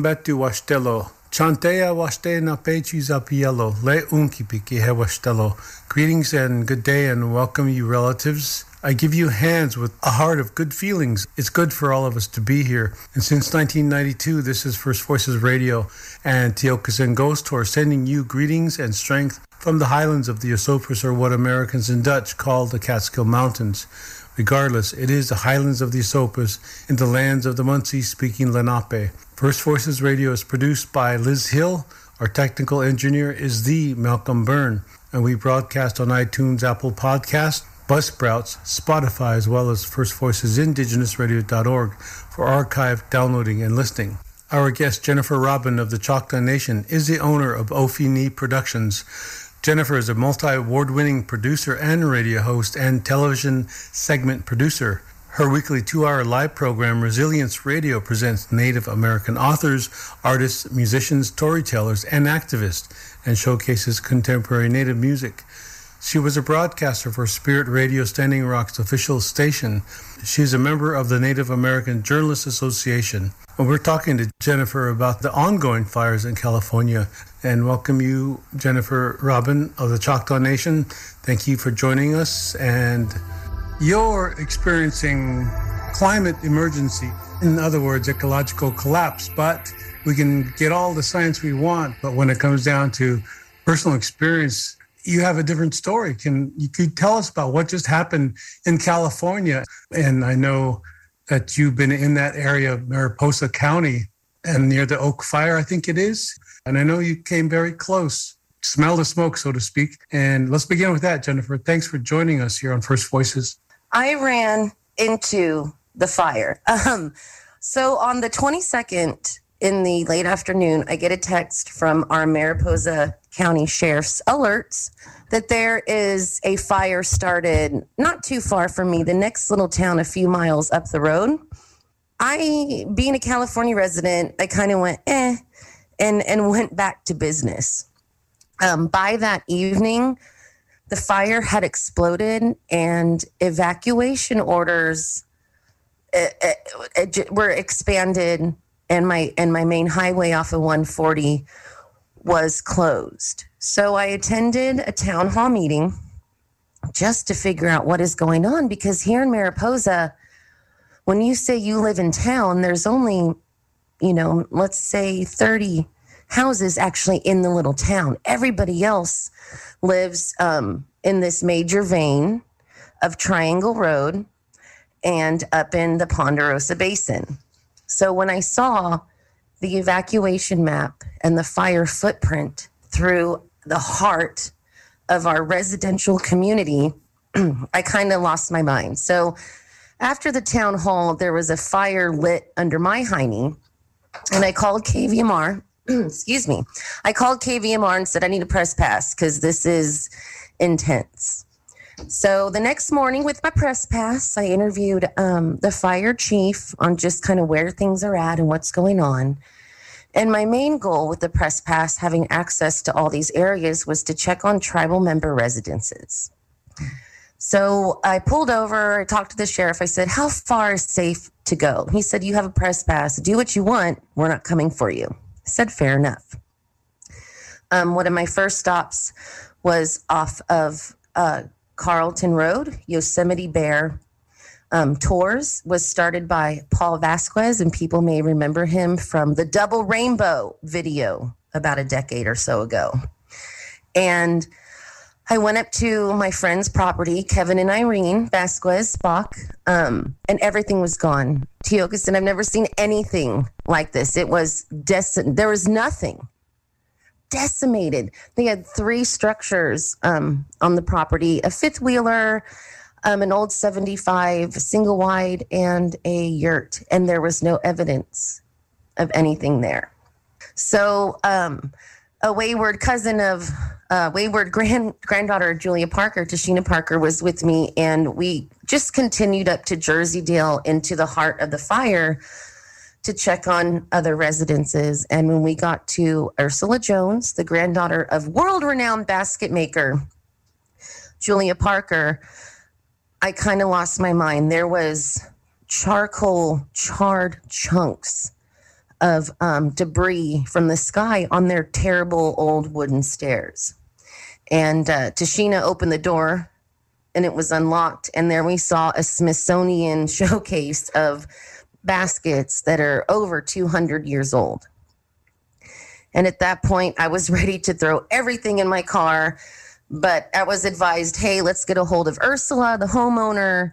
Umbetu Washtelo. Chantea waste na pechi zapielo. Le washtelo. Greetings and good day and welcome you relatives. I give you hands with a heart of good feelings. It's good for all of us to be here. And since 1992, this is First Voices Radio and Tiokasin Ghost Horse sending you greetings and strength from the highlands of the Esopus or what Americans and Dutch call the Catskill Mountains. Regardless, it is the highlands of the Esopus in the lands of the Munsee speaking Lenape. First Voices Radio is produced by Liz Hill. Our technical engineer is the Malcolm Burn, and we broadcast on iTunes, Apple Podcast, Buzzsprouts, Spotify, as well as First Voices Indigenousradio.org for archive downloading and listening. Our guest, Jennifer Robin of the Choctaw Nation, is the owner of Ofini Productions. Jennifer is a multi award winning producer and radio host and television segment producer. Her weekly two hour live program, Resilience Radio, presents Native American authors, artists, musicians, storytellers, and activists, and showcases contemporary Native music. She was a broadcaster for Spirit Radio Standing Rock's official station. She's a member of the Native American Journalists Association. And we're talking to Jennifer about the ongoing fires in California. And welcome you, Jennifer Robin of the Choctaw Nation. Thank you for joining us. And you're experiencing climate emergency. In other words, ecological collapse. But we can get all the science we want, but when it comes down to personal experience, you have a different story. Can you could tell us about what just happened in California? And I know that you've been in that area of Mariposa County and near the Oak Fire, I think it is. And I know you came very close, smell the smoke, so to speak. And let's begin with that, Jennifer. Thanks for joining us here on First Voices. I ran into the fire. Um, so on the 22nd in the late afternoon, I get a text from our Mariposa County Sheriff's alerts that there is a fire started not too far from me, the next little town a few miles up the road. I, being a California resident, I kind of went, eh, and, and went back to business. Um, by that evening, the fire had exploded and evacuation orders it, it, were expanded and my and my main highway off of 140 was closed so i attended a town hall meeting just to figure out what is going on because here in mariposa when you say you live in town there's only you know let's say 30 houses actually in the little town everybody else lives um, in this major vein of Triangle Road and up in the Ponderosa Basin. So when I saw the evacuation map and the fire footprint through the heart of our residential community, I kind of lost my mind. So after the town hall, there was a fire lit under my hiney, and I called KVMR excuse me, I called KVMR and said, I need a press pass because this is intense. So the next morning with my press pass, I interviewed um, the fire chief on just kind of where things are at and what's going on. And my main goal with the press pass, having access to all these areas, was to check on tribal member residences. So I pulled over, I talked to the sheriff. I said, How far is safe to go? He said, You have a press pass. Do what you want. We're not coming for you. I said, Fair enough. Um, one of my first stops was off of uh, Carlton Road, Yosemite Bear um, Tours was started by Paul Vasquez, and people may remember him from the Double Rainbow video about a decade or so ago. And I went up to my friend's property, Kevin and Irene Vasquez Spock, um, and everything was gone. Tiokasin, I've never seen anything like this. It was des- there was nothing decimated. They had three structures um, on the property: a fifth wheeler, um, an old 75 single wide, and a yurt, and there was no evidence of anything there. So, um, a wayward cousin of uh, wayward grand granddaughter Julia Parker, Tashina Parker, was with me, and we just continued up to Jersey-Dale into the heart of the fire to check on other residences. And when we got to Ursula Jones, the granddaughter of world-renowned basket maker Julia Parker, I kind of lost my mind. There was charcoal charred chunks of um, debris from the sky on their terrible old wooden stairs. And uh, Tashina opened the door and it was unlocked. And there we saw a Smithsonian showcase of baskets that are over 200 years old. And at that point, I was ready to throw everything in my car. But I was advised, hey, let's get a hold of Ursula, the homeowner,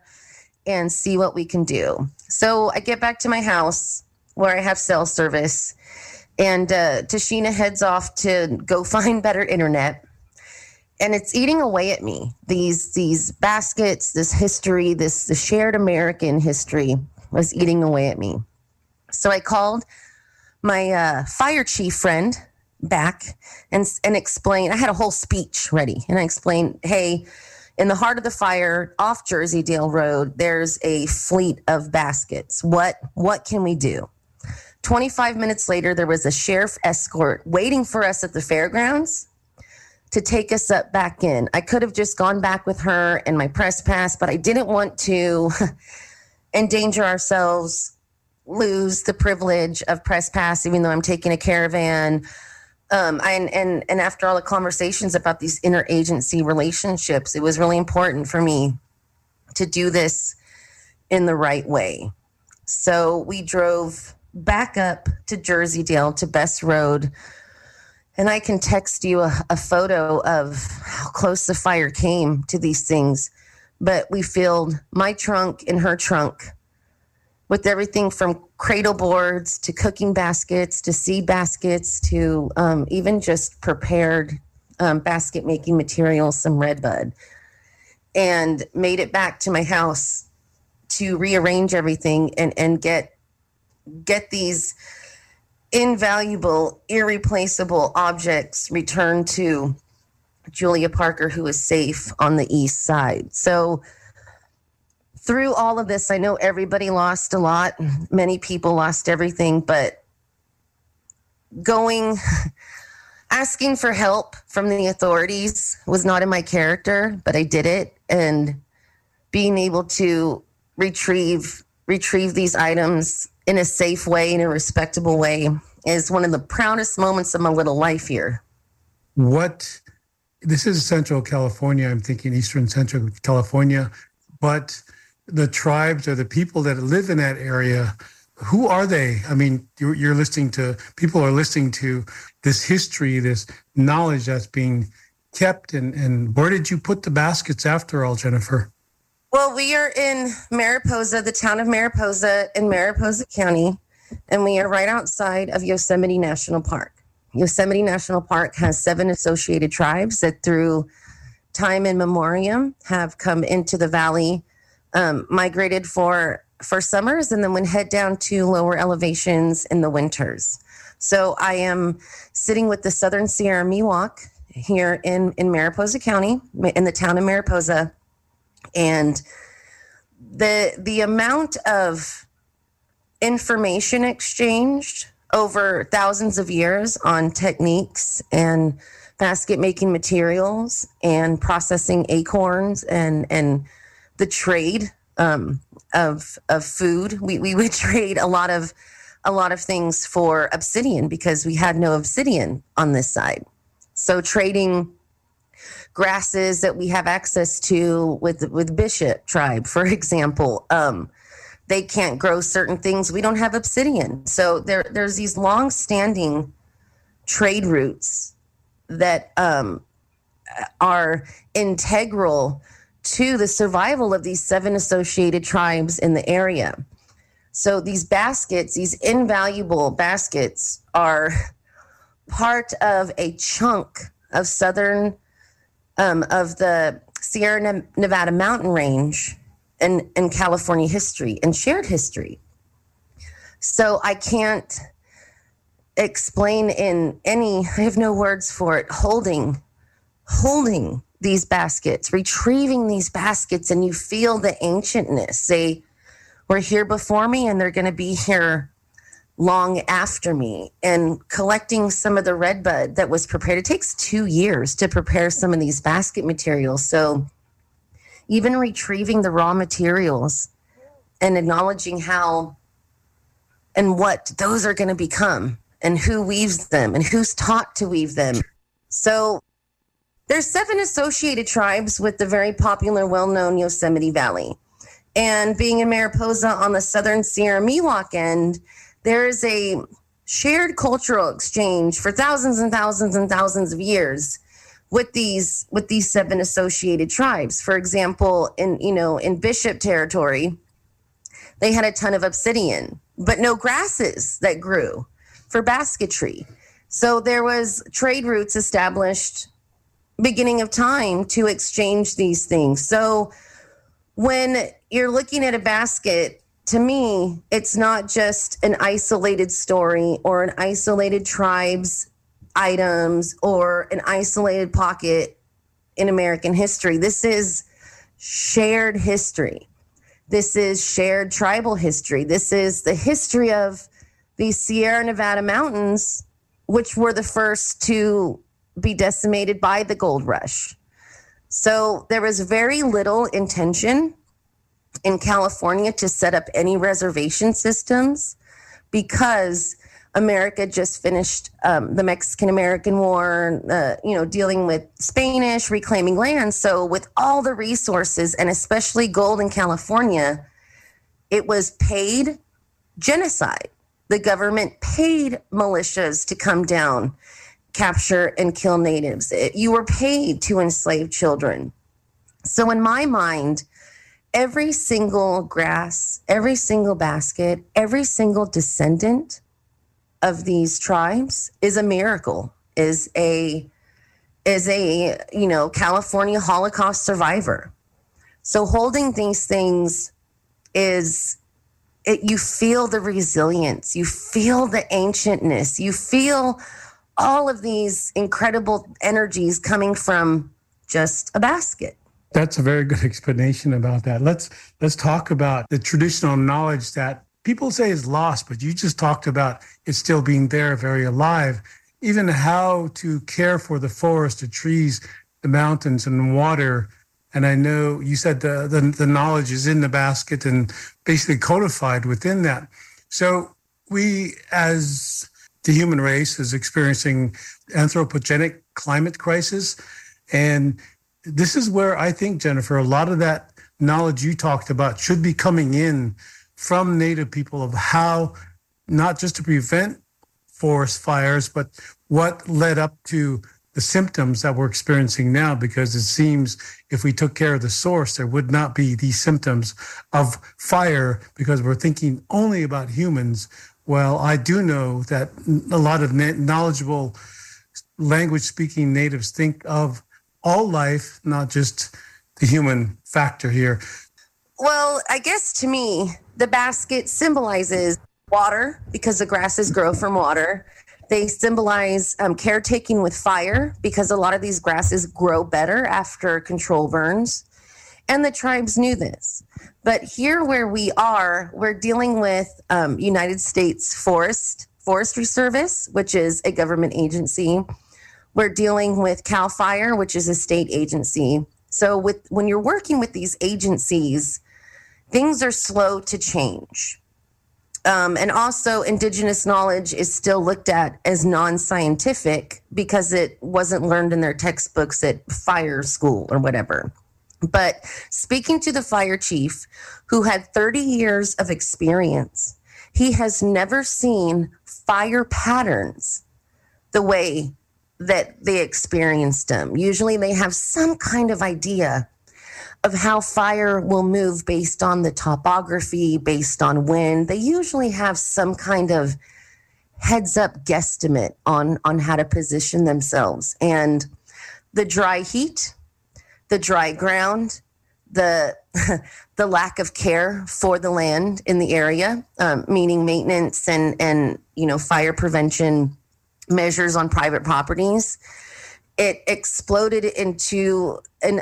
and see what we can do. So I get back to my house where I have cell service, and uh, Tashina heads off to go find better internet. And it's eating away at me. These these baskets, this history, this the shared American history was eating away at me. So I called my uh, fire chief friend back and and explained. I had a whole speech ready, and I explained, "Hey, in the heart of the fire, off Jersey Dale Road, there's a fleet of baskets. What what can we do?" 25 minutes later, there was a sheriff escort waiting for us at the fairgrounds to take us up back in. I could have just gone back with her and my press pass, but I didn't want to endanger ourselves, lose the privilege of press pass, even though I'm taking a caravan. Um, and, and, and after all the conversations about these interagency relationships, it was really important for me to do this in the right way. So we drove back up to Jerseydale to Best Road. And I can text you a, a, photo of how close the fire came to these things. But we filled my trunk and her trunk with everything from cradle boards to cooking baskets to seed baskets to um, even just prepared um, basket making materials, some redbud, and made it back to my house to rearrange everything and, and get get these invaluable, irreplaceable objects returned to Julia Parker, who is safe on the east side. So, through all of this, I know everybody lost a lot. Many people lost everything, but going, asking for help from the authorities was not in my character, but I did it. And being able to retrieve retrieve these items in a safe way, in a respectable way, is one of the proudest moments of my little life here. What this is Central California, I'm thinking Eastern Central California, but the tribes or the people that live in that area, who are they? I mean, you're, you're listening to people are listening to this history, this knowledge that's being kept, and, and where did you put the baskets after all, Jennifer? Well, we are in Mariposa, the town of Mariposa in Mariposa County, and we are right outside of Yosemite National Park. Yosemite National Park has seven associated tribes that, through time in memoriam, have come into the valley, um, migrated for for summers, and then would head down to lower elevations in the winters. So I am sitting with the Southern Sierra Miwok here in in Mariposa County, in the town of Mariposa and the the amount of information exchanged over thousands of years on techniques and basket making materials and processing acorns and and the trade um, of of food. We we would trade a lot of a lot of things for obsidian because we had no obsidian on this side. So trading grasses that we have access to with with Bishop tribe, for example. Um, they can't grow certain things. We don't have obsidian. So there, there's these long-standing trade routes that um, are integral to the survival of these seven associated tribes in the area. So these baskets, these invaluable baskets, are part of a chunk of southern um, of the Sierra Nevada mountain range and, and California history and shared history. So I can't explain in any, I have no words for it, holding, holding these baskets, retrieving these baskets, and you feel the ancientness. They were here before me and they're going to be here long after me. And collecting some of the redbud that was prepared, it takes two years to prepare some of these basket materials. So even retrieving the raw materials and acknowledging how and what those are going to become and who weaves them and who's taught to weave them. So there's seven associated tribes with the very popular, well-known Yosemite Valley. And being in Mariposa on the southern Sierra Miwok end, there is a shared cultural exchange for thousands and thousands and thousands of years with these with these seven associated tribes. For example, in you know in Bishop territory, they had a ton of obsidian, but no grasses that grew for basketry. So there was trade routes established beginning of time to exchange these things. So when you're looking at a basket, to me, it's not just an isolated story or an isolated tribe's items or an isolated pocket in American history. This is shared history. This is shared tribal history. This is the history of the Sierra Nevada mountains, which were the first to be decimated by the gold rush. So there was very little intention in California to set up any reservation systems because America just finished um, the Mexican American War, uh, you know, dealing with Spanish, reclaiming land. So, with all the resources and especially gold in California, it was paid genocide. The government paid militias to come down, capture, and kill natives. It, you were paid to enslave children. So, in my mind, every single grass, every single basket, every single descendant of these tribes is a miracle, is a is a you know California Holocaust survivor. So holding these things is it, you feel the resilience, you feel the ancientness, you feel all of these incredible energies coming from just a basket. That's a very good explanation about that. Let's let's talk about the traditional knowledge that people say is lost, but you just talked about it still being there, very alive. Even how to care for the forest, the trees, the mountains, and water. And I know you said the, the, the knowledge is in the basket and basically codified within that. So we, as the human race, is experiencing anthropogenic climate crisis, and this is where I think Jennifer, a lot of that knowledge you talked about should be coming in from Native people of how not just to prevent forest fires, but what led up to the symptoms that we're experiencing now, because it seems if we took care of the source, there would not be these symptoms of fire because we're thinking only about humans. Well, I do know that a lot of knowledgeable language speaking natives think of all life, not just the human factor here. Well, I guess to me, the basket symbolizes water because the grasses grow from water. They symbolize um, caretaking with fire because a lot of these grasses grow better after control burns. And the tribes knew this. But here, where we are, we're dealing with um, United States forest Forestry Service, which is a government agency. We're dealing with CAL FIRE, which is a state agency. So with when you're working with these agencies, things are slow to change. Um, and also, indigenous knowledge is still looked at as non scientific because it wasn't learned in their textbooks at fire school or whatever. But speaking to the fire chief, who had 30 years of experience, he has never seen fire patterns the way that they experienced them. Usually they have some kind of idea of how fire will move based on the topography, based on wind. They usually have some kind of heads up guesstimate on on how to position themselves. And the dry heat, the dry ground, the the lack of care for the land in the area, um, meaning maintenance and and you know fire prevention measures on private properties. It exploded into an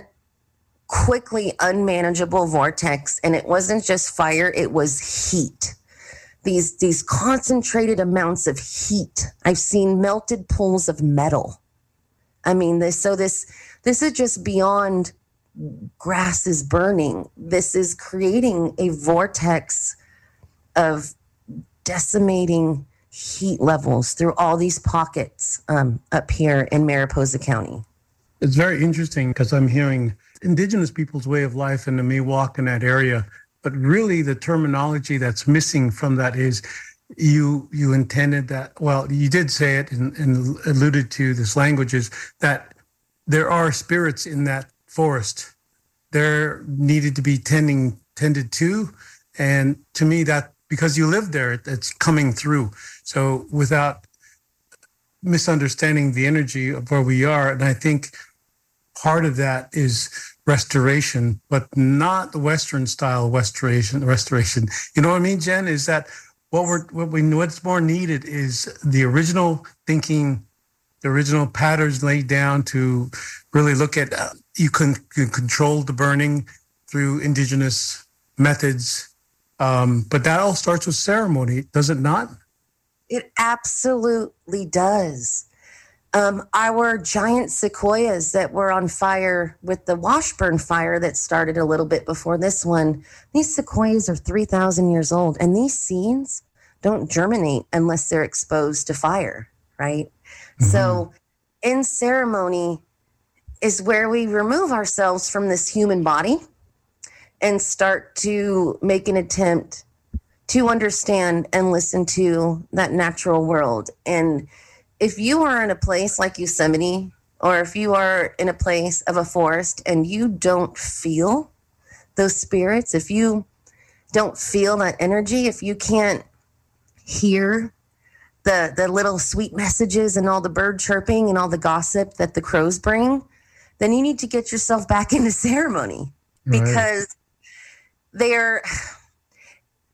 quickly unmanageable vortex and it wasn't just fire it was heat. These these concentrated amounts of heat i've seen melted pools of metal. I mean this so this this is just beyond grass is burning. This is creating a vortex of decimating heat levels through all these pockets um, up here in mariposa county it's very interesting because i'm hearing indigenous people's way of life and Miwok in that area. But really, the terminology that's missing from that is you you intended that. Well, you did say it and, and alluded to this language is that there are spirits in that forest. There needed to be tending tended to, and to me that because you live there, it's coming through. So without misunderstanding the energy of where we are, and I think part of that is restoration, but not the Western style restoration. Restoration. You know what I mean, Jen? Is that what we're what we what's more needed is the original thinking, the original patterns laid down to really look at uh, you can, control the burning through indigenous methods. Um, but that all starts with ceremony, does it not? It absolutely does. Um, our giant sequoias that were on fire with the Washburn fire that started a little bit before this one, these sequoias are 3,000 years old, and these seeds don't germinate unless they're exposed to fire, right? Mm-hmm. So, in ceremony is where we remove ourselves from this human body and start to make an attempt to understand and listen to that natural world. And if you are in a place like Yosemite, or if you are in a place of a forest and you don't feel those spirits, if you don't feel that energy, if you can't hear the the little sweet messages and all the bird chirping and all the gossip that the crows bring, then you need to get yourself back into ceremony. Because they're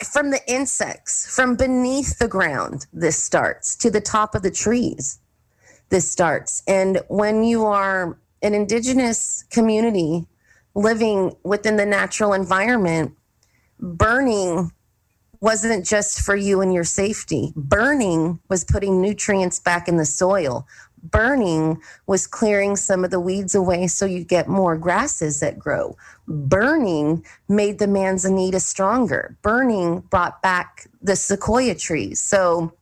from the insects, from beneath the ground, this starts to the top of the trees. This starts. And when you are an indigenous community living within the natural environment, burning wasn't just for you and your safety. Burning was putting nutrients back in the soil burning was clearing some of the weeds away so you get more grasses that grow. Burning made the manzanita stronger. Burning brought back the sequoia trees. So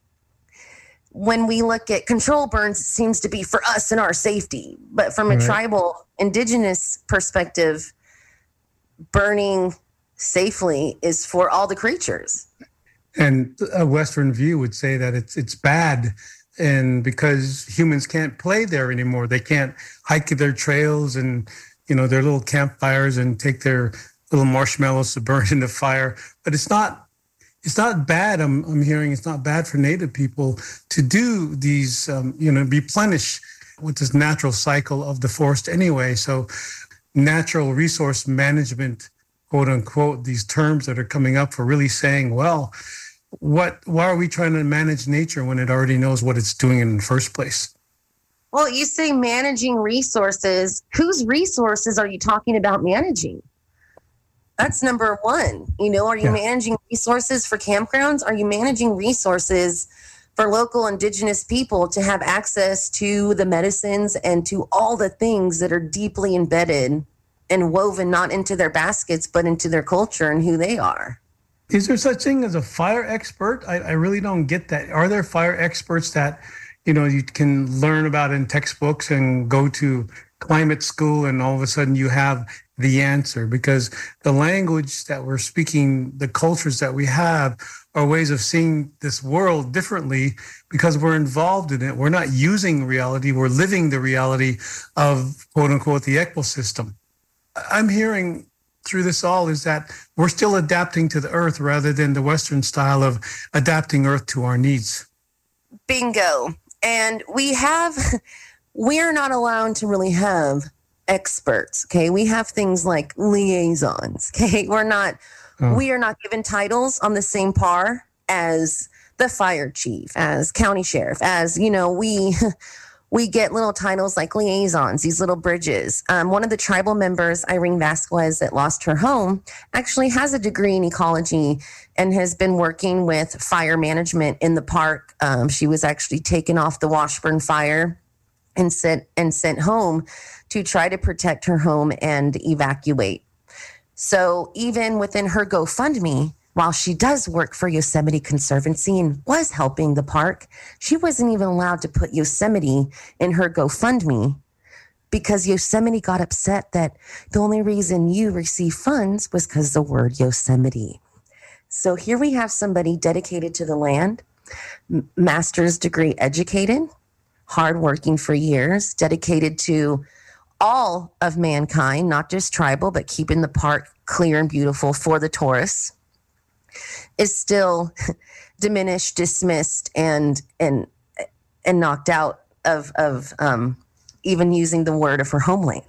when we look at control burns, it seems to be for us and our safety. But from a right. tribal, indigenous perspective, burning safely is for all the creatures. And a Western view would say that it's it's bad and because humans can't play there anymore they can't hike their trails and you know their little campfires and take their little marshmallows to burn in the fire. But it's not it's not bad i'm, I'm hearing it's not bad for native people to do these um, you know replenish with this natural cycle of the forest anyway. So natural resource management quote unquote these terms that are coming up for really saying well what why are we trying to manage nature when it already knows what it's doing in the first place? Well you say managing resources. Whose resources are you talking about managing? That's number one. You know are you yeah. managing resources for campgrounds? Are you managing resources for local indigenous people to have access to the medicines and to all the things that are deeply embedded and woven not into their baskets but into their culture and who they are is there such thing as a fire expert I, I really don't get that are there fire experts that you know you can learn about in textbooks and go to climate school and all of a sudden you have the answer because the language that we're speaking, the cultures that we have are ways of seeing this world differently because we're involved in it. We're not using reality, we're living the reality of quote unquote the ecosystem. I'm hearing through this all is that we're still adapting to the earth rather than the Western style of adapting earth to our needs. Bingo. And we have, we're not allowed to really have experts. Okay. We have things like liaisons. Okay. We're not, oh. we are not given titles on the same par as the fire chief, as county sheriff, as, you know, we, we get little titles like liaisons, these little bridges. Um, one of the tribal members, Irene Vasquez, that lost her home, actually has a degree in ecology and has been working with fire management in the park. Um, she was actually taken off the Washburn fire and sent and sent home to try to protect her home and evacuate. So even within her GoFundMe, while she does work for Yosemite Conservancy and was helping the park, she wasn't even allowed to put Yosemite in her GoFundMe because Yosemite got upset that the only reason you receive funds was because the word Yosemite. So here we have somebody dedicated to the land, master's degree educated, hardworking for years, dedicated to all of mankind, not just tribal, but keeping the park clear and beautiful for the tourists, is still diminished, dismissed, and and and knocked out of of um, even using the word of her homeland.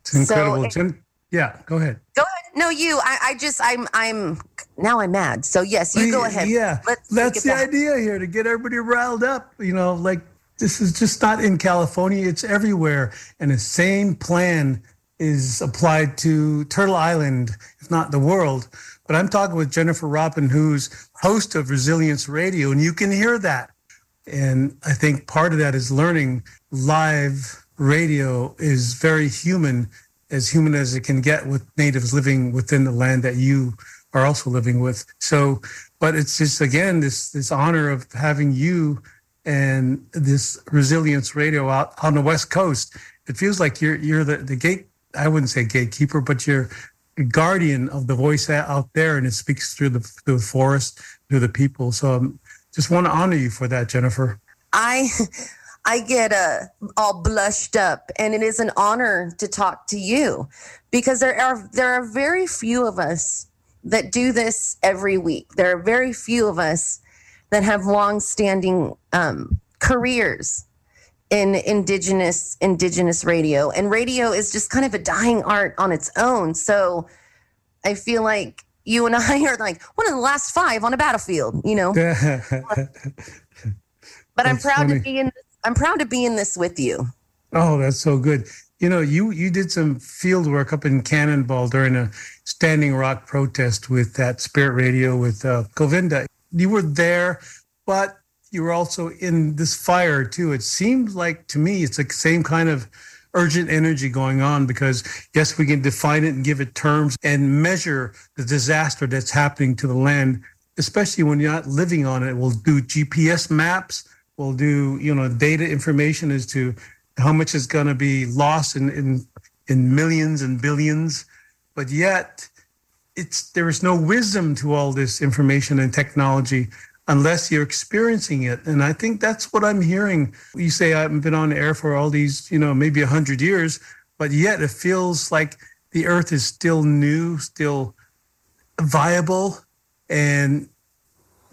It's incredible. So, yeah, go ahead. Go ahead. No, you. I, I just. I'm. I'm. Now I'm mad. So yes, you go ahead. Yeah, Let's that's the back. idea here to get everybody riled up. You know, like this is just not in California, it's everywhere. And the same plan is applied to Turtle Island, if not the world. But I'm talking with Jennifer Robin, who's host of Resilience Radio, and you can hear that. And I think part of that is learning live radio is very human, as human as it can get with natives living within the land that you are also living with. So, but it's just again this this honor of having you and this resilience radio out on the west coast it feels like you're you're the, the gate i wouldn't say gatekeeper but you're a guardian of the voice out there and it speaks through the through the forest through the people. So i just want to honor you for that jennifer. I i get uh, all blushed up and it is an honor to talk to you because there are there are very few of us that do this every week. There are very few of us that have long-standing um, careers in indigenous indigenous radio. And radio is just kind of a dying art on its own. So i feel like you and i are like one of the last five on a battlefield you know? But i'm proud funny. to be in this, i'm proud to be in this with you. Oh that's so good. You know you you did some field work up in cannonball during a standing rock protest with that spirit radio with uh, govinda. You were there, but you were also in this fire too. It seems like to me it's the same kind of urgent energy going on because yes, we can define it and give it terms and measure the disaster that's happening to the land, especially when you're not living on it. We'll do GPS maps. We'll do, you know, data information as to how much is going to be lost in, in, in millions and billions. But yet it's there is no wisdom to all this information and technology unless you're experiencing it and i think that's what i'm hearing you say i've been on air for all these you know maybe 100 years but yet it feels like the earth is still new still viable and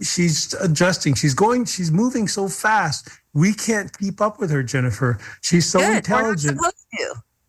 she's adjusting she's going she's moving so fast we can't keep up with her jennifer she's so Good. intelligent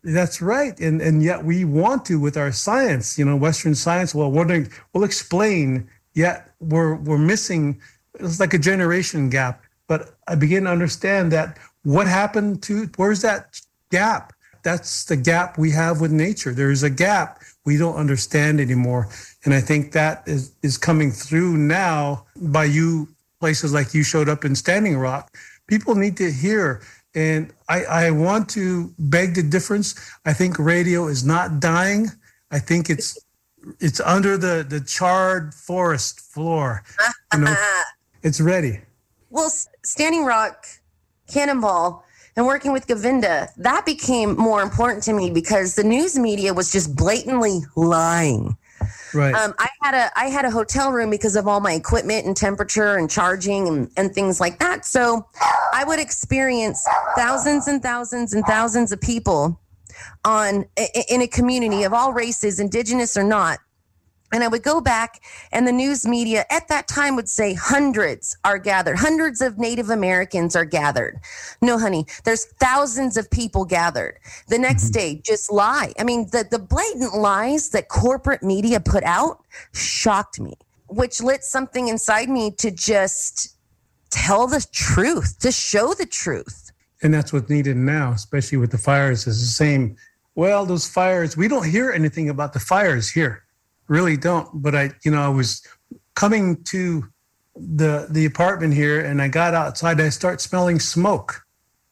that's right, and and yet we want to with our science. You know, Western science. Well, we'll explain. Yet we're we're missing. It's like a generation gap. But I begin to understand that what happened to where's that gap? That's the gap we have with nature. There's a gap we don't understand anymore, and I think that is is coming through now by you places like you showed up in Standing Rock, people need to hear. And I, I want to beg the difference. I think radio is not dying. I think it's it's under the the charred forest floor. You know, it's ready. Well, Standing Rock, Cannonball, and working with Govinda, that became more important to me because the news media was just blatantly lying. Right. Um, I had a I had a hotel room because of all my equipment and temperature and charging and, and things like that. So I would experience thousands and thousands and thousands of people on in a community of all races, indigenous or not, and I would go back, and the news media at that time would say hundreds are gathered, hundreds of Native Americans are gathered. No, honey, there's thousands of people gathered. The next mm-hmm. day, just lie. I mean, the, the blatant lies that corporate media put out shocked me, which lit something inside me to just tell the truth, to show the truth. And that's what's needed now, especially with the fires, is the same. Well, those fires, we don't hear anything about the fires here really don't. But I, you know, I was coming to the the apartment here, and I got outside. I start smelling smoke.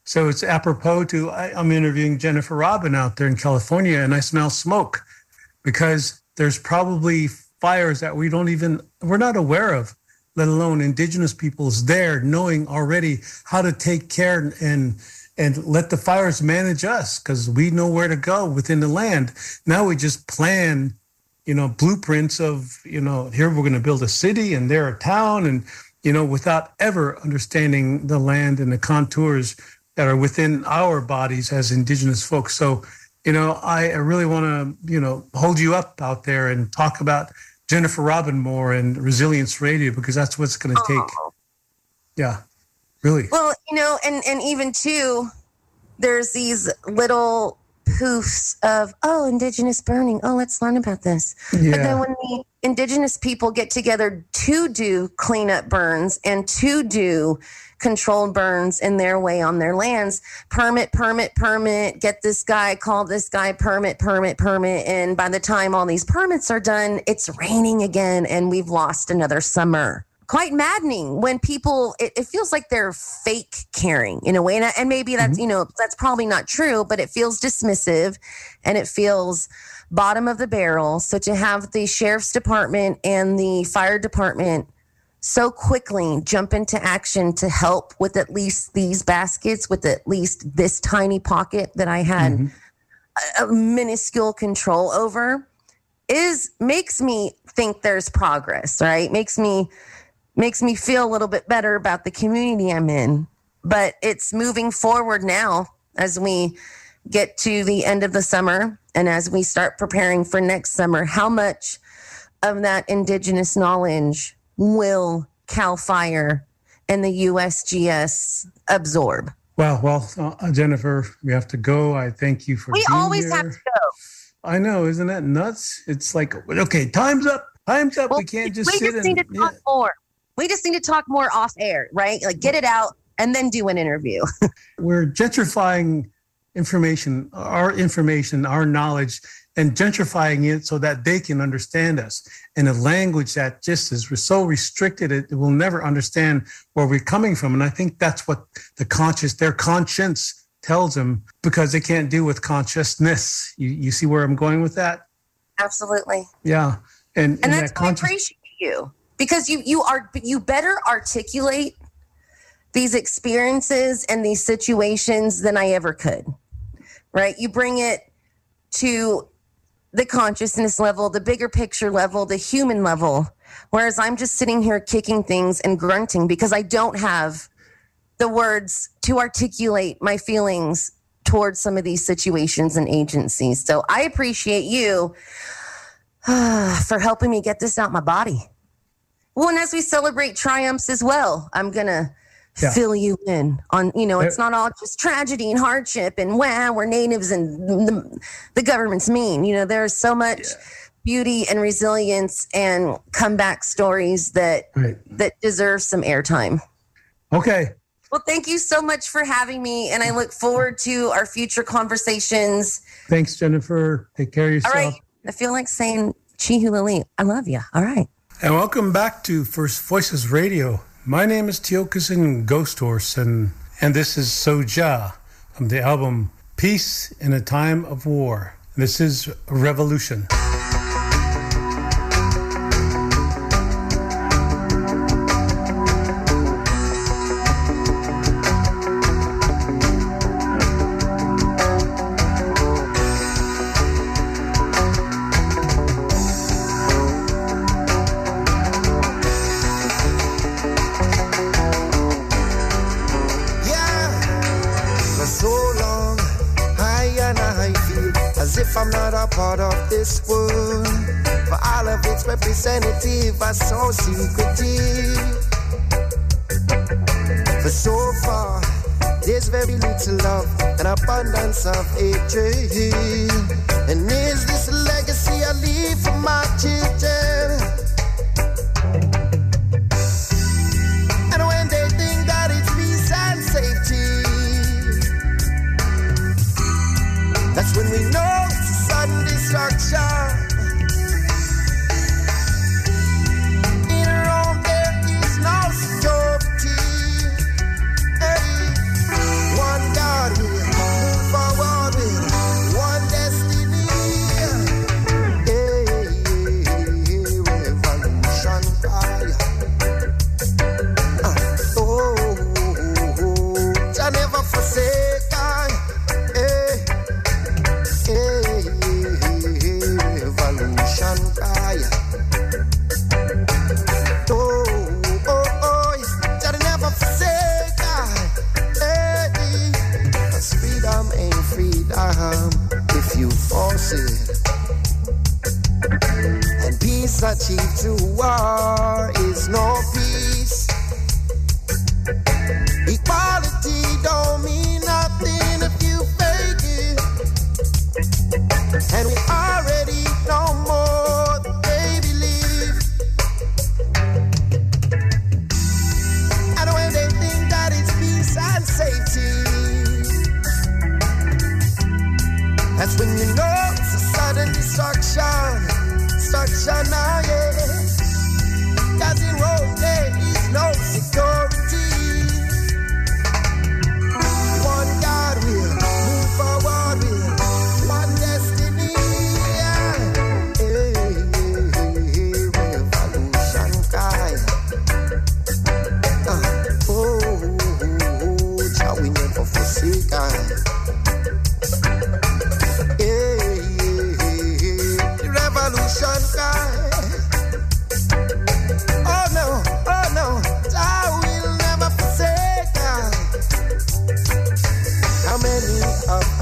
So it's apropos to I, I'm interviewing Jennifer Robin out there in California, and I smell smoke because there's probably fires that we don't even we're not aware of let alone indigenous peoples there knowing already how to take care and and let the fires manage us because we know where to go within the land now we just plan you know, blueprints of, you know, here we're going to build a city and there a town and, you know, without ever understanding the land and the contours that are within our bodies as indigenous folks. So, you know, I really want to, you know, hold you up out there and talk about Jennifer Robin more and Resilience Radio because that's what's going to oh. take. Oh. Yeah, really. Well, you know, and and even too, there's these little poofs of oh indigenous burning. Oh let's learn about this. Yeah. but then when the indigenous people get together to do cleanup burns and to do controlled burns in their way on their lands permit permit permit get this guy call this guy permit permit permit. And by the time all these permits are done it's raining again and we've lost another summer quite maddening when people it, it, feels like they're fake caring in a way and, and maybe that's mm-hmm. you know that's probably not true but it feels dismissive and it feels bottom of the barrel so to have the sheriff's department and the fire department so quickly jump into action to help with at least these baskets with at least this tiny pocket that i had mm-hmm. a, a minuscule control over is makes me think there's progress right makes me makes me feel a little bit better about the community I'm in. But it's moving forward now as we get to the end of the summer and as we start preparing for next summer. How much of that indigenous knowledge will CAL FIRE and the USGS absorb? Well, well, uh, Jennifer, we have to go. I thank you for. We always here. have to go. I know, isn't that nuts? It's like, okay, time's up. Time's up. Well, we can't just we sit just and, need to talk yeah. more. We just need to talk more off air, right? Like get it out and then do an interview. We're gentrifying information, our information, our knowledge, and gentrifying it so that they can understand us in a language that just is so restricted, it will never understand where we're coming from. And I think that's what the conscious, their conscience tells them because they can't deal with consciousness. You, you see where I'm going with that? Absolutely. Yeah. And, and, and that's that conscious- I appreciate you because you you are you better articulate these experiences and these situations than I ever could. Right? You bring it to the consciousness level, the bigger picture level, the human level. Whereas I'm just sitting here kicking things and grunting because I don't have the words to articulate my feelings towards some of these situations and agencies. So I appreciate you for helping me get this out my body. Well, and as we celebrate triumphs as well, I'm gonna yeah. fill you in on you know it's eh. not all just tragedy and hardship and wow we're natives and the, the government's mean. You know, there's so much. Yeah. Beauty and resilience and comeback stories that right. that deserve some airtime. Okay, well, thank you so much for having me, and I look forward to our future conversations. Thanks, Jennifer. Take care of yourself. All right. I feel like saying Chihulali. I love you. All right. And welcome back to First Voices Radio. My name is Tiokasin Ghost Horse, and, and this is Soja from the album Peace in a Time of War. This is Revolution.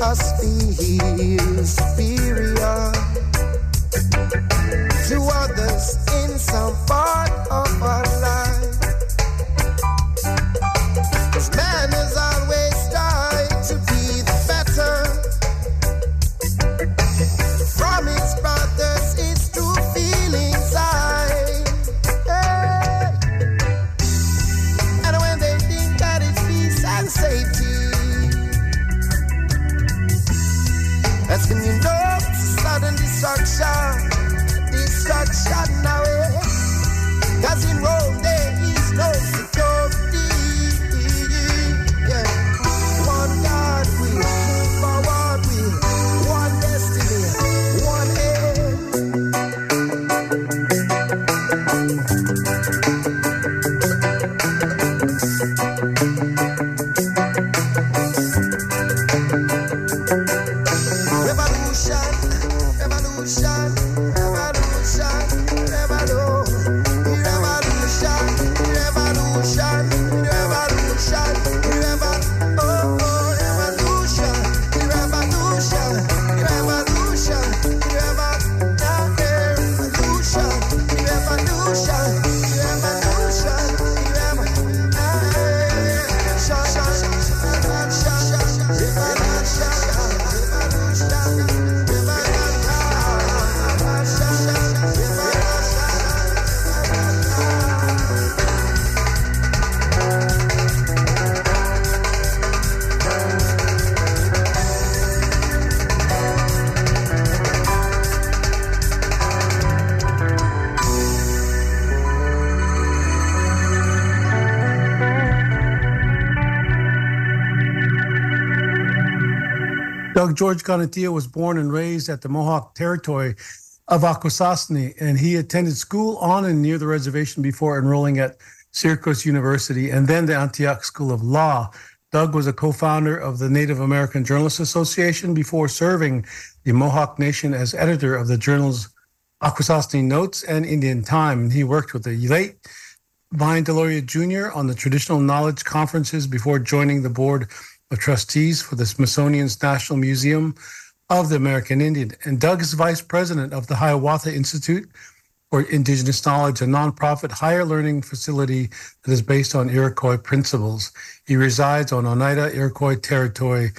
us feel superior to others in some part of Doug George Kanentiio was born and raised at the Mohawk Territory of Akwesasne, and he attended school on and near the reservation before enrolling at Syracuse University and then the Antioch School of Law. Doug was a co founder of the Native American Journalists Association before serving the Mohawk Nation as editor of the journals Akwesasne Notes and Indian Time. He worked with the late Vine Deloria Jr. on the traditional knowledge conferences before joining the board of trustees for the Smithsonian's National Museum of the American Indian. And Doug is vice president of the Hiawatha Institute for Indigenous Knowledge, a nonprofit higher learning facility that is based on Iroquois principles. He resides on Oneida Iroquois territory.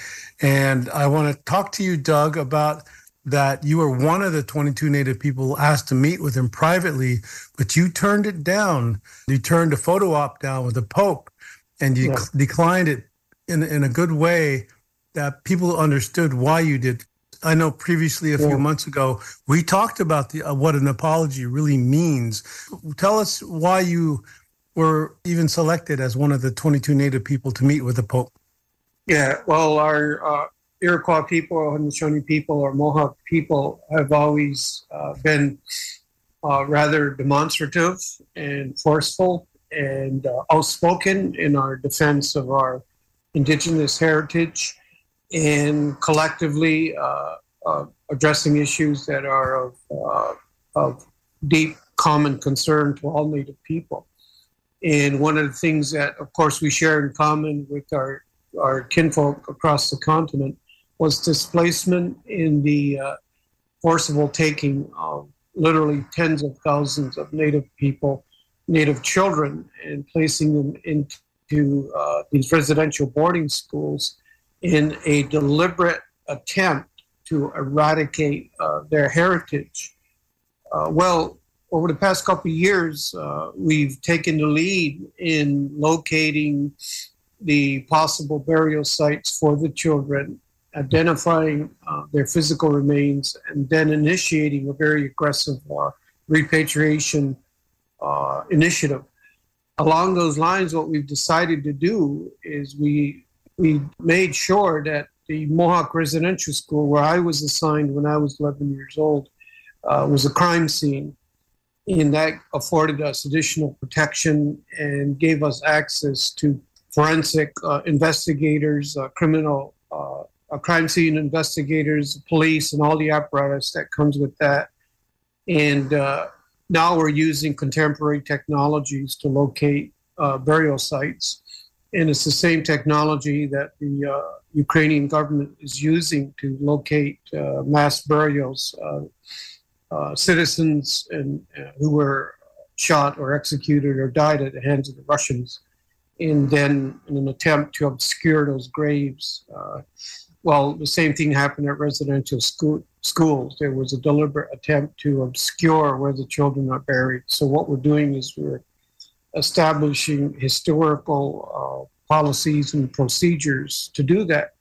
And I want to talk to you, Doug, about that you were one of the 22 Native people asked to meet with him privately, but you turned it down. You turned a photo op down with the Pope and you yeah. declined it in, in a good way that people understood why you did I know previously a few months ago we talked about the uh, what an apology really means. Tell us why you were even selected as one of the 22 Native people to meet with the Pope. Yeah, well, our uh, Iroquois people, Haudenosaunee people, or Mohawk people have always uh, been uh, rather demonstrative and forceful and uh, outspoken in our defense of our indigenous heritage and collectively uh, uh, addressing issues that are of, uh, of deep common concern to all Native people. And one of the things that, of course, we share in common with our, our kinfolk across the continent was displacement in the uh, forcible taking of literally tens of thousands of Native people, Native children, and placing them into uh, these residential boarding schools in a deliberate attempt to eradicate uh, their heritage. Uh, well, over the past couple of years, uh, we've taken the lead in locating the possible burial sites for the children, identifying uh, their physical remains, and then initiating a very aggressive uh, repatriation initiative. Along those lines, what we've decided to do is we we made sure that the Mohawk Residential School, where I was assigned when I was 11 years old, uh, was a crime scene. And that afforded us additional protection and gave us access to forensic uh, investigators, uh, criminal uh, crime scene investigators, police, and all the apparatus that comes with that. And uh, now we're using contemporary technologies to locate uh, burial sites and it's the same technology that the uh, Ukrainian government is using to locate uh, mass burials, uh, citizens and uh, who were shot or executed or died at the hands of the Russians, and then in an attempt to obscure those graves. Uh, well, the same thing happened at residential school, schools. There was a deliberate attempt to obscure where the children are buried. So what we're doing is we're establishing historical uh, policies and procedures to do that.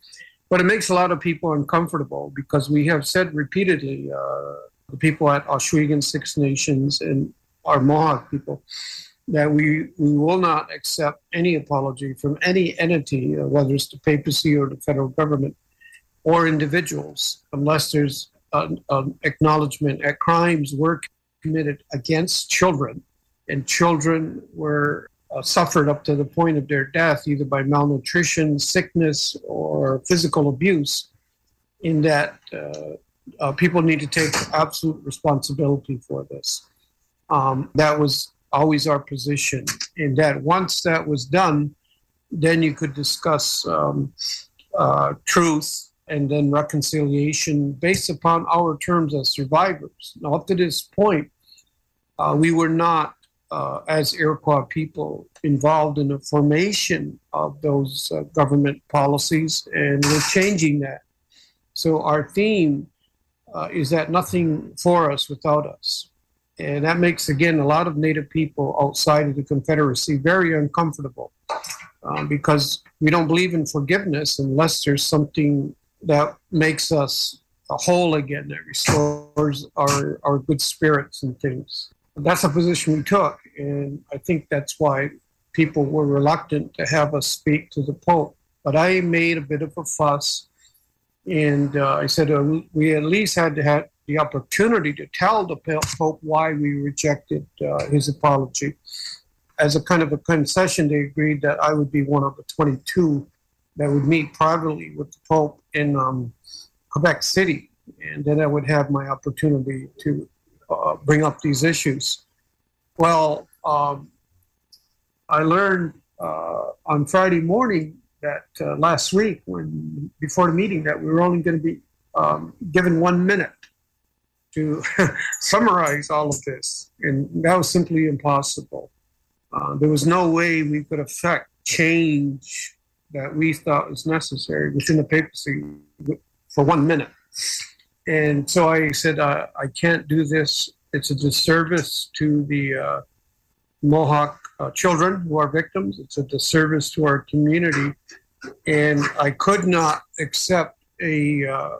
But it makes a lot of people uncomfortable because we have said repeatedly, uh, the people at Ohsweken Six Nations and our Mohawk people, that we, we will not accept any apology from any entity, uh, whether it's the papacy or the federal government or individuals, unless there's an, an acknowledgement that crimes were committed against children and children were uh, suffered up to the point of their death, either by malnutrition, sickness, or physical abuse, in that uh, uh, people need to take absolute responsibility for this. Um, that was always our position, and that once that was done, then you could discuss um, uh, truth and then reconciliation based upon our terms as survivors. Now, up to this point, uh, we were not uh, as Iroquois people involved in the formation of those uh, government policies, and we're changing that. So our theme uh, is that nothing for us without us. And that makes, again, a lot of Native people outside of the Confederacy very uncomfortable um, because we don't believe in forgiveness unless there's something that makes us whole again, that restores our, our good spirits and things that's a position we took, and I think that's why people were reluctant to have us speak to the Pope. But I made a bit of a fuss And uh, I said uh, we at least had to have the opportunity to tell the Pope why we rejected uh, his apology. As a kind of a concession, they agreed that I would be one of the 22 that would meet privately with the Pope in um, Quebec City, and then I would have my opportunity to uh, bring up these issues. Well, um, I learned uh, on Friday morning that uh, last week, when before the meeting, that we were only going to be um, given one minute to summarize all of this, and that was simply impossible. Uh, there was no way we could affect change that we thought was necessary within the papacy for one minute. And so I said, uh, I can't do this. It's a disservice to the uh, Mohawk uh, children who are victims. It's a disservice to our community. And I could not accept a, uh,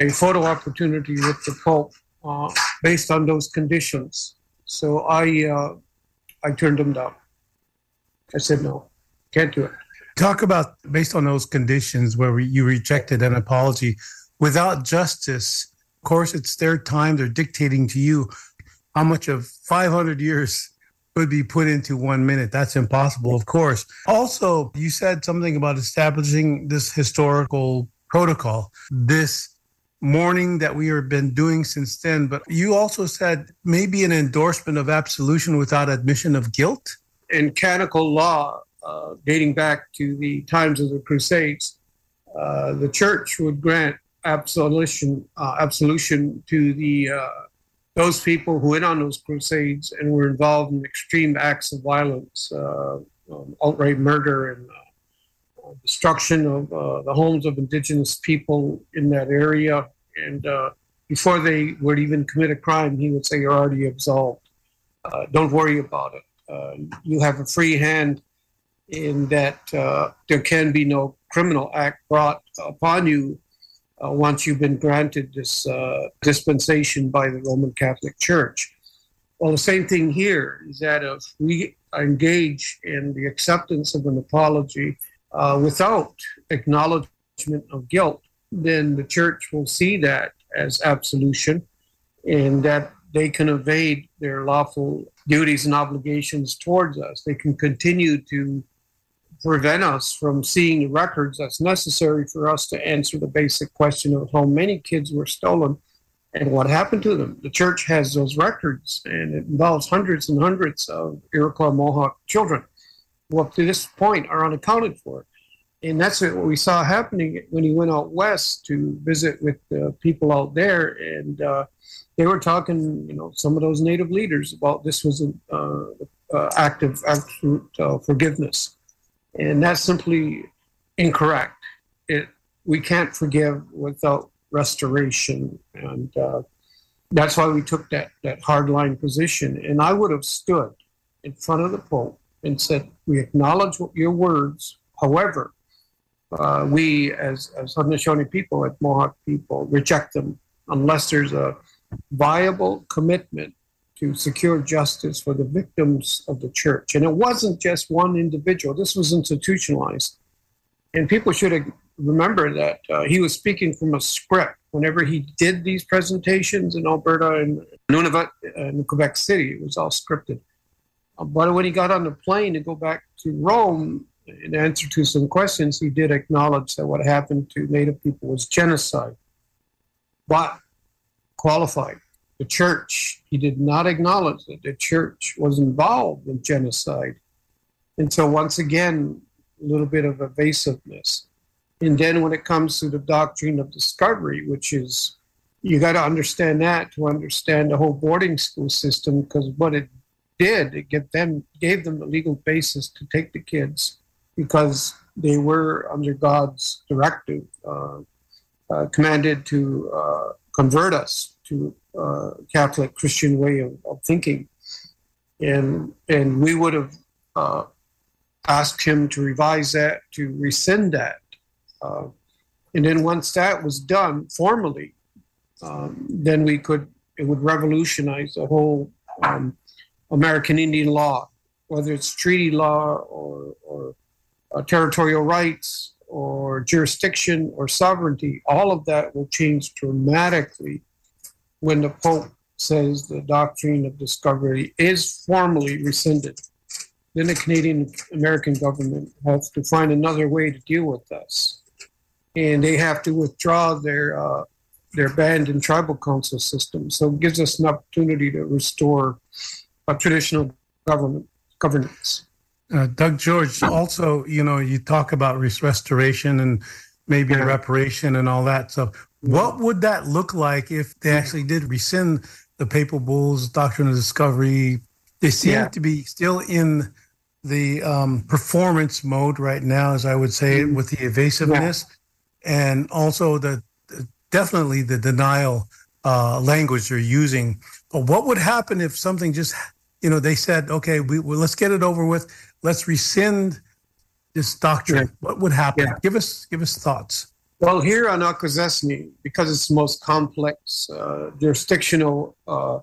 a photo opportunity with the Pope uh, based on those conditions. So I, uh, I turned them down. I said, no, can't do it. Talk about based on those conditions where you rejected an apology without justice. Of course, it's their time. They're dictating to you how much of 500 years would be put into one minute. That's impossible, of course. Also, you said something about establishing this historical protocol, this mourning that we have been doing since then. But you also said maybe an endorsement of absolution without admission of guilt. In canonical law, uh, dating back to the times of the Crusades, uh, the church would grant absolution uh, absolution to the uh, those people who went on those crusades and were involved in extreme acts of violence, uh, um, outright murder and uh, destruction of the homes of indigenous people in that area. And before they would even commit a crime, he would say, "You're already absolved. don't worry about it. you have a free hand." In that uh, there can be no criminal act brought upon you uh, once you've been granted this uh, dispensation by the Roman Catholic Church. Well, the same thing here is that if we engage in the acceptance of an apology uh, without acknowledgement of guilt, then the church will see that as absolution and that they can evade their lawful duties and obligations towards us. They can continue to prevent us from seeing the records that's necessary for us to answer the basic question of how many kids were stolen and what happened to them. The church has those records, and it involves hundreds and hundreds of Iroquois Mohawk children who, up to this point, are unaccounted for. And that's what we saw happening when he went out west to visit with the people out there. And uh, they were talking, you know, some of those native leaders about this was an uh, uh, act of absolute uh, forgiveness and that's simply incorrect. It we can't forgive without restoration, and uh, that's why we took that that hardline position. And I would have stood in front of the Pope and said, "We acknowledge your words. However, uh, we as as Haudenosaunee people, as Mohawk people, reject them unless there's a viable commitment to secure justice for the victims of the church. And it wasn't just one individual, this was institutionalized. And people should remember that uh, he was speaking from a script. Whenever he did these presentations in Alberta and Nunavut and Quebec City, it was all scripted. Uh, but when he got on the plane to go back to Rome, in answer to some questions, he did acknowledge that what happened to Native people was genocide, but qualified the church. He did not acknowledge that the church was involved in genocide. And so, once again, a little bit of evasiveness. And then, when it comes to the doctrine of discovery, which is you got to understand that to understand the whole boarding school system, because what it did, it get them gave them the legal basis to take the kids because they were under God's directive, uh, uh, commanded to uh, convert us to uh, Catholic Christian way of, of, thinking, and and we would have uh, asked him to revise that, to rescind that, uh, and then once that was done formally, um, then we could it would revolutionize the whole um, American Indian law, whether it's treaty law or or uh, territorial rights or jurisdiction or sovereignty, all of that will change dramatically when the Pope says the doctrine of discovery is formally rescinded. Then the Canadian American government has to find another way to deal with us. And they have to withdraw their uh, their band and tribal council system. So it gives us an opportunity to restore a traditional government governance. Uh, Doug George, also, you know, you talk about restoration and maybe yeah. reparation and all that. So, what would that look like if they actually did rescind the papal bulls, doctrine of discovery? They seem yeah. to be still in the um, performance mode right now, as I would say, mm-hmm. with the evasiveness yeah. and also the definitely the denial uh, language they're using. But what would happen if something just, you know, they said, okay, we, well, let's get it over with let's rescind this doctrine. Yeah. What would happen? Give us give us thoughts. Well, here on Akwesasne, because it's the most complex uh, jurisdictional uh,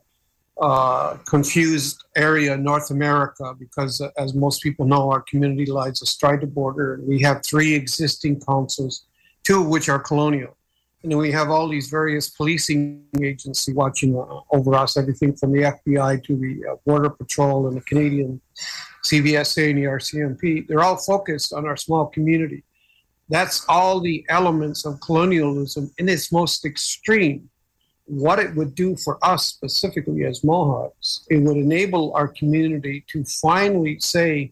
uh, confused area in North America, because uh, as most people know, our community lies astride the border. We have three existing councils, two of which are colonial. And we have all these various policing agencies watching uh, over us, everything from the FBI to the uh, Border Patrol and the Canadian CBSA and the RCMP, they're all focused on our small community. That's all the elements of colonialism in its most extreme. What it would do for us specifically as Mohawks, it would enable our community to finally say,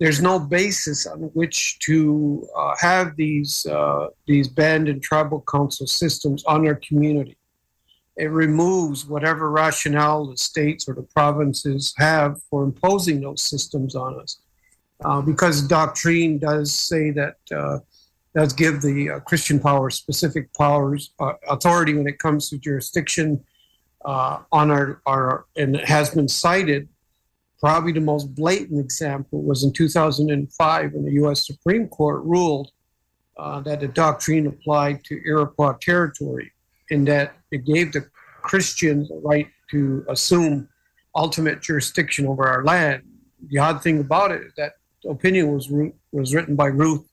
there's no basis on which to uh, have these uh, these band and tribal council systems on our community it removes whatever rationale the states or the provinces have for imposing those systems on us. Uh, because doctrine does say that uh, does give the uh, Christian power specific powers uh, authority when it comes to jurisdiction uh, on our, our and it has been cited. Probably the most blatant example was in 2005 when the U.S. Supreme Court ruled uh, that the doctrine applied to Iroquois territory in that it gave the Christians the right to assume ultimate jurisdiction over our land. The odd thing about it is that opinion was was written by Ruth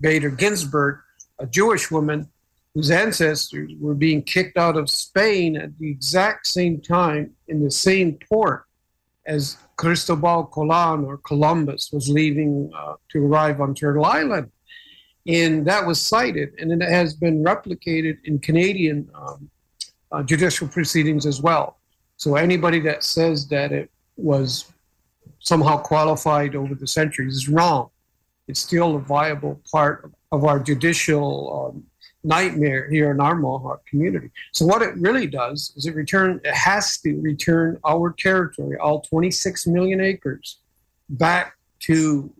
Bader Ginsburg, a Jewish woman whose ancestors were being kicked out of Spain at the exact same time in the same port as Cristobal Colon or Columbus was leaving uh, to arrive on Turtle Island. And that was cited, and it has been replicated in Canadian um, uh, judicial proceedings as well. So anybody that says that it was somehow qualified over the centuries is wrong. It's still a viable part of our judicial um, nightmare here in our Mohawk community. So what it really does is it return it has to return our territory, all 26 million acres, back to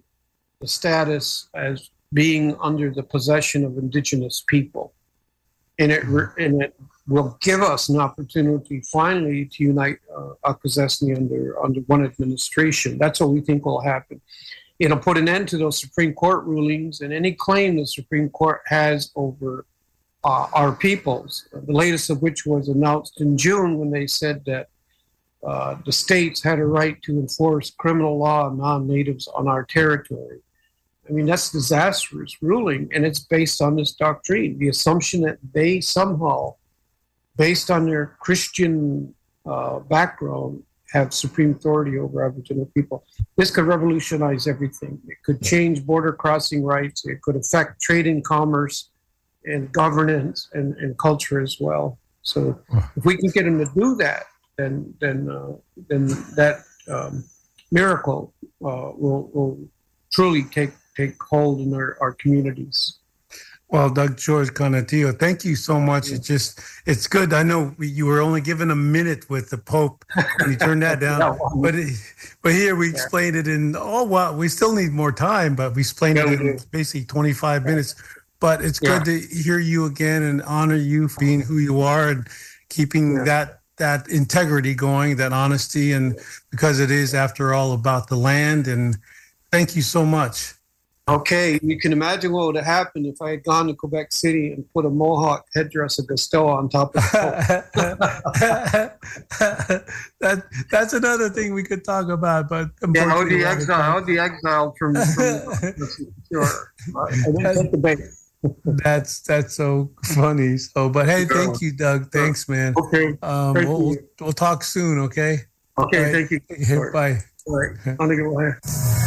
the status as being under the possession of indigenous people. And it, and it will give us an opportunity finally to unite uh, Akwesasne under, under one administration. That's what we think will happen. It'll put an end to those Supreme Court rulings and any claim the Supreme Court has over uh, our peoples, the latest of which was announced in June when they said that uh, the states had a right to enforce criminal law on non natives on our territory. I mean, that's disastrous ruling, and it's based on this doctrine the assumption that they somehow, based on their Christian uh, background, have supreme authority over Aboriginal people. This could revolutionize everything. It could change border crossing rights, it could affect trade and commerce and governance and, and culture as well. So, if we can get them to do that, then then uh, then that um, miracle uh, will will truly take take hold in our, our communities. Well, Doug George Kanentiio, thank you so much. Yeah. It's just, it's good. I know you were only given a minute with the Pope and you turned that down. no, but it, but here we yeah. explained it in, oh, well, we still need more time, but we explained yeah, it in basically 25 minutes. But it's good to hear you again and honor you for being who you are and keeping that that integrity going, that honesty, and because it is, after all, about the land. And thank you so much. Okay, you can imagine what would have happened if I had gone to Quebec City and put a Mohawk headdress of Gaston on top of that. that's another thing we could talk about, but yeah, how the exile, how the exile from, from sure. I didn't take the bait. that's that's so funny. So, but hey, thank you, Doug. Thanks, man. Okay. Um, we'll, we'll, we'll talk soon. Okay. Okay. Right. Thank you. Bye. All right. On to go ahead.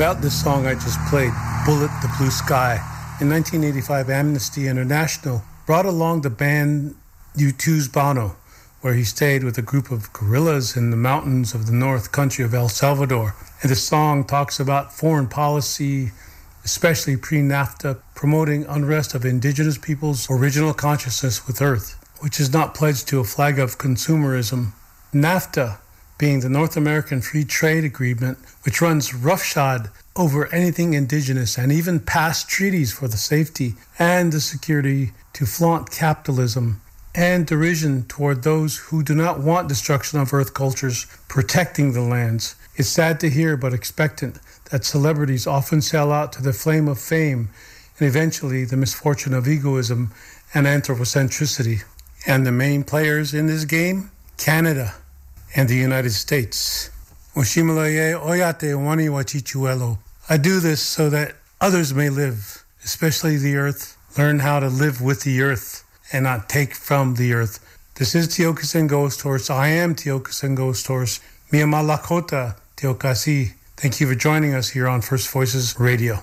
About this song I just played, Bullet the Blue Sky, in 1985, Amnesty International brought along the band U2's Bono where he stayed with a group of guerrillas in the mountains of the north country of El Salvador. And the song talks about foreign policy, especially pre NAFTA, promoting unrest of indigenous peoples' original consciousness with Earth, which is not pledged to a flag of consumerism. NAFTA being the North American Free Trade Agreement, which runs roughshod over anything indigenous and even past treaties for the safety and the security to flaunt capitalism and derision toward those who do not want destruction of earth cultures protecting the lands. It's sad to hear, but expectant, that celebrities often sell out to the flame of fame and eventually the misfortune of egoism and anthropocentricity. And the main players in this game? Canada and the United States. I do this so that others may live, especially the earth, learn how to live with the earth and not take from the earth. This is Tiokasin Ghost Horse. I am Tiokasin Ghost Horse. Mia Malakota Tiokasi. Thank you for joining us here on First Voices Radio.